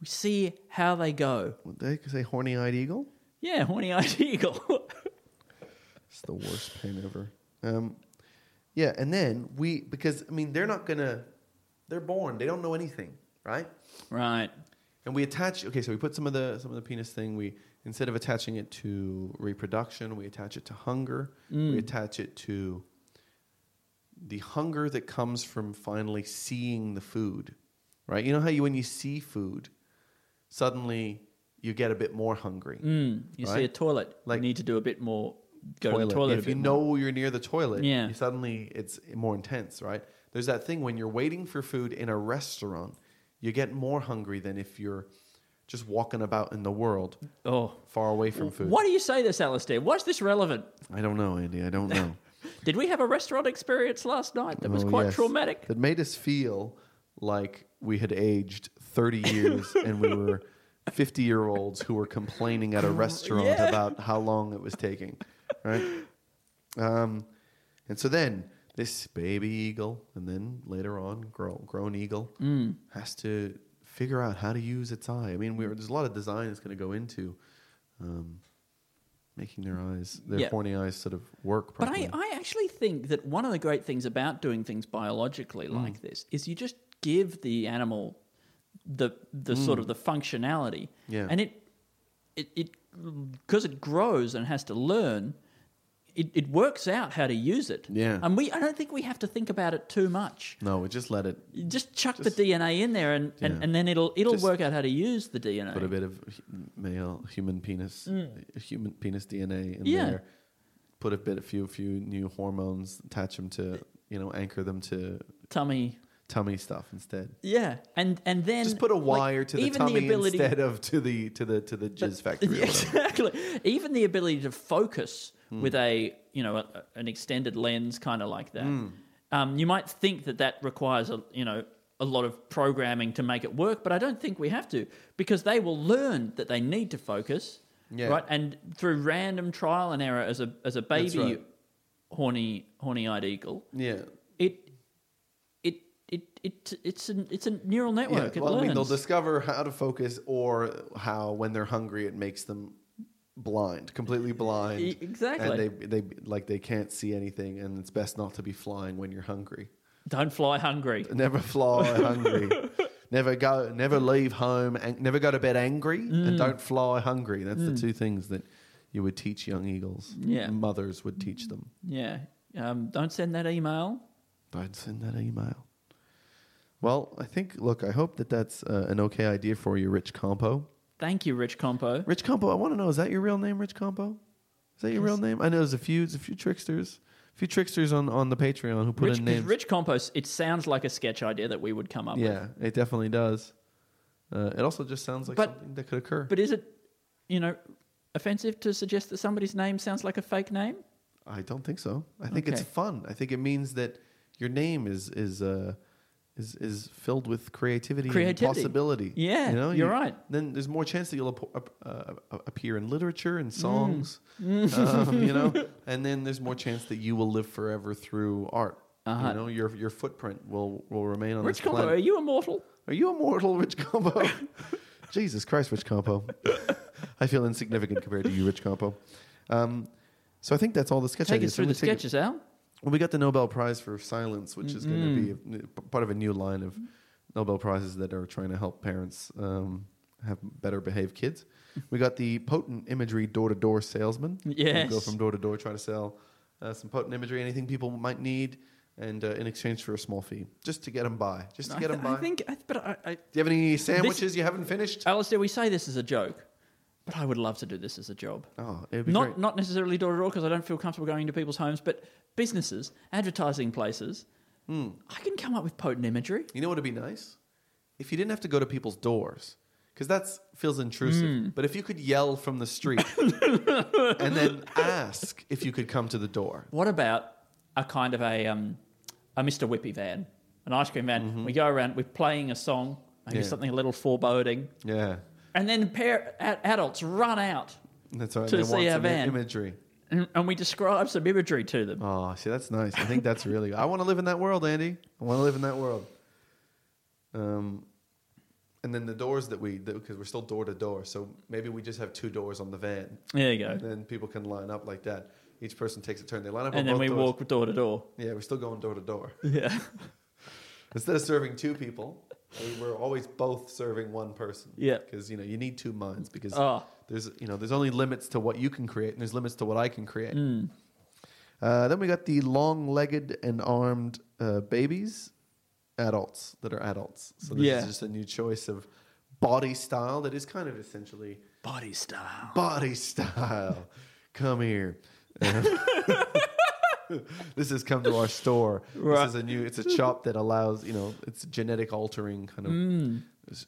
We see how they go. would they say horny-eyed eagle? Yeah, horny-eyed eagle. It's the worst pain ever. Um, yeah, and then we because I mean they're not gonna they're born they don't know anything right right. and we attach okay so we put some of the some of the penis thing we instead of attaching it to reproduction we attach it to hunger we attach it to the hunger that comes from finally seeing the food right you know how you when you see food suddenly you get a bit more hungry Mm, you see a toilet. Like- you need to do a bit more. Go to the toilet. If you bit more. know you're near the toilet, Yeah. suddenly it's more intense, right? There's that thing when you're waiting for food in a restaurant, you get more hungry than if you're just walking about in the world Oh, far away from food. why do you say this, Alistair? Why is this relevant? I don't know, Andy. I don't know. Did we have a restaurant experience last night that was Oh, quite yes. traumatic? That made us feel like we had aged 30 years and we were 50 year olds who were complaining at a restaurant Yeah. about how long it was taking, right? Um, and so then this baby eagle, and then later on, grown, grown eagle, Mm. has to figure out how to use its eye. I mean, we there's a lot of design that's going to go into. Um, making their eyes, their Yeah. horny eyes, sort of work Properly. But. I, I actually think that one of the great things about doing things biologically Mm. like this is you just give the animal the the sort of the functionality, Mm. Yeah. and it it it because it grows and has to learn. It, it works out how to use it. Yeah. and we I don't think we have to think about it too much. no, we just let it You just chuck Just- the DNA in there, and, and, Yeah. and then it'll it'll Just work out how to use the DNA. put a bit of hu- male human penis, human penis DNA in Mm. Yeah. there. Put a bit, a few, few new hormones, attach them to, you know, anchor them to tummy. tummy stuff instead. Yeah, and and then Just put a like, wire to the even tummy ability, instead of to the to the to the jizz factory. or Yeah, whatever. exactly. Even the ability to focus Hmm. with a you know a, an extended lens, kind of like that. Hmm. Um, you might think that that requires a you know a lot of programming to make it work, but I don't think we have to because they will learn that they need to focus, Yeah. right? And through random trial and error, as a as a baby right. horny horny eyed eagle, Yeah. it it it it it's a it's a neural network. Yeah, well, I mean, they'll discover how to focus or how, when they're hungry, it makes them blind, completely blind. E- exactly. And they, they like they can't see anything, and it's best not to be flying when you're hungry. Don't fly hungry. Never fly hungry. Never go. Never leave home. And never go to bed angry, Mm. and don't fly hungry. That's the two things that you would teach young eagles. Yeah. mothers would teach them. Yeah. Um, don't send that email. Don't send that email. Well, I think. Look, I hope that that's uh, an okay idea for you, Rich Compo. Thank you, Rich Compo. Rich Compo, I want to know: is that your real name, Rich Compo? Is that your real name? I know there's a few, there's a few tricksters, a few tricksters on, on the Patreon who put Rich, in 'cause names. Rich Compost, it sounds like a sketch idea that we would come up with. yeah, it definitely does. Uh, it also just sounds like But- something that could occur. But is it, you know, offensive to suggest that somebody's name sounds like a fake name? I don't think so. I think it's Okay. fun. I think it means that your name is is uh, is is filled with creativity, Creativity. and possibility. Yeah, you know, you're You- right. Then there's more chance that you'll uh, appear in literature and songs. Mm. um, you know, and then there's more chance that you will live forever through art. Uh-huh. You know, your your footprint will will remain on the Rich this Compo, planet. are you immortal? Are you immortal, Rich Compo? Jesus Christ, Rich Compo. I feel insignificant compared to you, Rich Compo. Um, so I think that's all the sketch Take ideas. us through So the sketches, Al. Well, we got the Nobel Prize for Silence, which is going to be part of a new line of Nobel Prizes that are trying to help parents um, have better behaved kids. We got the potent imagery door to door salesman. who Yes. Go from door to door, try to sell uh, some potent imagery, anything people might need, and uh, in exchange for a small fee, just to get them by. Just to I, get th- them by. I think, I, but I, I, Do you have any sandwiches you haven't finished? Alistair, we say this as a joke, but I would love to do this as a job. Oh, it'd be Not great. not necessarily door to door because I don't feel comfortable going into people's homes, but businesses, advertising places. Hmm. I can come up with potent imagery. You know what would be nice? If you didn't have to go to people's doors, because that feels intrusive. Hmm. But if you could yell from the street and then ask if you could come to the door. What about a kind of a um, a Mr. Whippy van, an ice cream van? We go around, we're playing a song, maybe Mm-hmm. Yeah. something a little foreboding, Yeah, and then pair, adults run out that's right. To see our van. imagery. and, and we describe some imagery to them. Oh, see, that's nice. I think that's really. I want to live in that world, Andy. I want to live in that world. Um, and then the doors that we because we're still door to door, so maybe we just have two doors on the van, There you go. and then people can line up like that. Each person takes a turn. They line up, And then we doors. walk door to door. Yeah, we're still going door to door. Yeah. Instead of serving two people, we- we're always both serving one person. Yeah. because you know you need two minds because Oh. there's you know there's only limits to what you can create and there's limits to what I can create. Mm. Uh, then we got the long-legged and armed uh, babies, adults that are adults. So this Yeah. is just a new choice of body style that is kind of essentially Body style. body style. Come here. This has come to our store. Right. This is a new. It's a shop that allows you know it's genetic altering kind of Mm.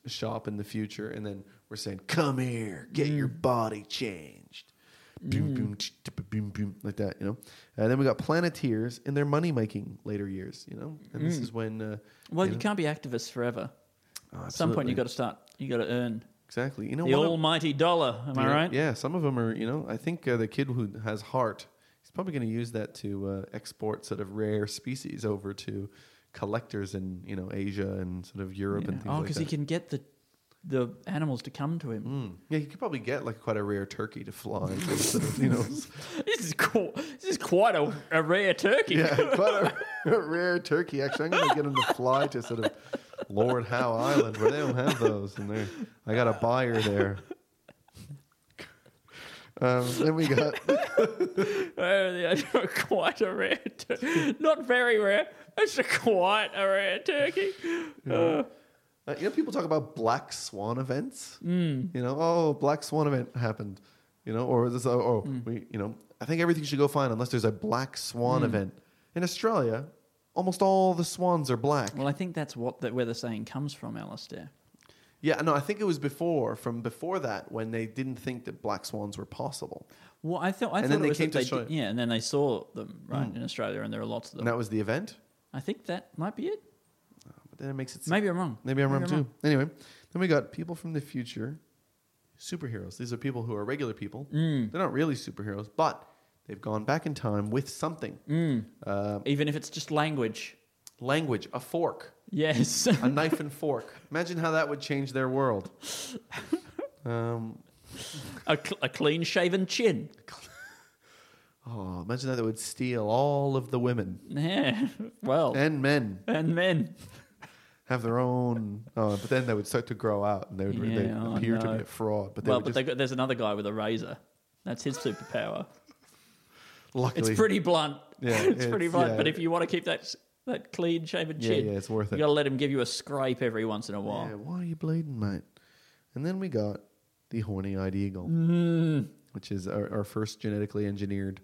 shop in the future, and then we're saying, "Come here, get your Mm. body changed." Boom, boom, boom, boom, like that, you know. And then we got Planeteers in their money making later years, you know. And this is when. Uh, Well, you you know- can't be activists forever. Oh, At some point, you got to start. You got to earn exactly. You know, what? the one of- almighty dollar. Am I right? Yeah, some of them are. You know, I think uh, the kid who has heart, probably going to use that to uh, export sort of rare species over to collectors in you know Asia and sort of Europe and things Oh, because that. he can get the the animals to come to him. Mm. Yeah, he could probably get like quite a rare turkey to fly. sort of, you know, This is cool. This is quite a, a rare turkey. yeah, quite a, a rare turkey. Actually, I'm going to get him to fly to sort of Lord Howe Island where they don't have those, and there, I got a buyer there. Um, then we got Oh, yeah, quite a rare, tur- not very rare. It's a quite a rare turkey. Uh, Uh, you know, people talk about black swan events. Mm. You know, oh, black swan event happened. You know, or this, oh, oh Mm. we, you know, I think everything should go fine unless there's a black swan Mm. event. In Australia, almost all the swans are black. well, I think that's what the, where the saying comes from, Alistair. Yeah, no, I think it was before, from before that, when they didn't think that black swans were possible. Well, I thought I And thought then it they was came to did- yeah, and then they saw them right in Australia, and there are lots of them. And that was the event. I think that might be it. But then it makes it. Maybe I'm wrong. Maybe I'm wrong too. Anyway, then we got people from the future, superheroes. These are people who are regular people. Mm. They're not really superheroes, but they've gone back in time with something. Mm. Uh, Even if it's just language. Language, a fork, Yes. a knife and fork. Imagine how that would change their world. Um, a, cl- a clean shaven chin. oh, imagine that they would steal all of the women Yeah. Well, and men. and men. Have their own, oh, but then they would start to grow out and they would they Yeah, oh, appear to be a fraud. But they Well, but just, they got, there's another guy with a razor. That's his superpower. luckily, It's pretty blunt. Yeah, it's, it's- pretty blunt. yeah. But if you want to keep that that clean shaven Yeah, chin, yeah, it's worth it. you got to let him give you a scrape every once in a while. Yeah, why are you bleeding, mate? And then we got the horny-eyed eagle, Mm. which is our, our first genetically engineered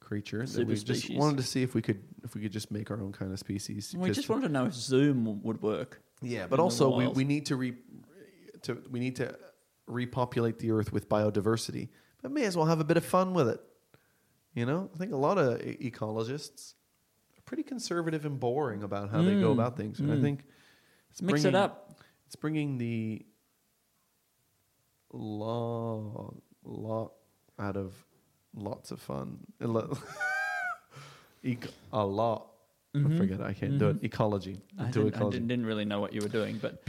creature. that we just wanted to see if we could if we could just make our own kind of species. We because- just wanted to know if Zoom w- would work. yeah, in but the also we, wild. we need to re to we need to repopulate the earth with biodiversity. But may as well have a bit of fun with it. You know, I think a lot of e- ecologists pretty conservative and boring about how they go Mm, about things, and I mm. think it's Mix it bringing- up. It's bringing the law lot out of lots of fun. A lo- Oh, mm-hmm. I forget. I can't mm-hmm. do it. Mm-hmm. Ecology. I, I do didn't, ecology. I didn't, didn't really know what you were doing, but.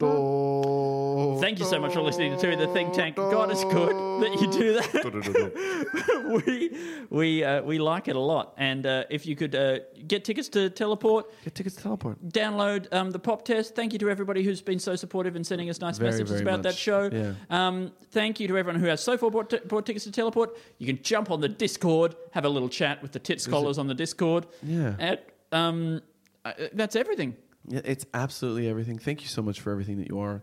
I thank you so much for listening to the Think Tank. God, it's good that you do that. we we uh, we like it a lot, and uh, if you could uh, get tickets to Teleport, Get tickets to teleport. download um, the pop test. Thank you to everybody who's been so supportive and sending us nice Very, messages very about that show. Yeah. Um, thank you to everyone who has so far bought, t- bought tickets to Teleport. You can jump on the Discord, have a little chat with the tit scholars on the Discord. Yeah. And, um, uh, that's everything. Yeah, it's absolutely everything. Thank you so much for everything that you are.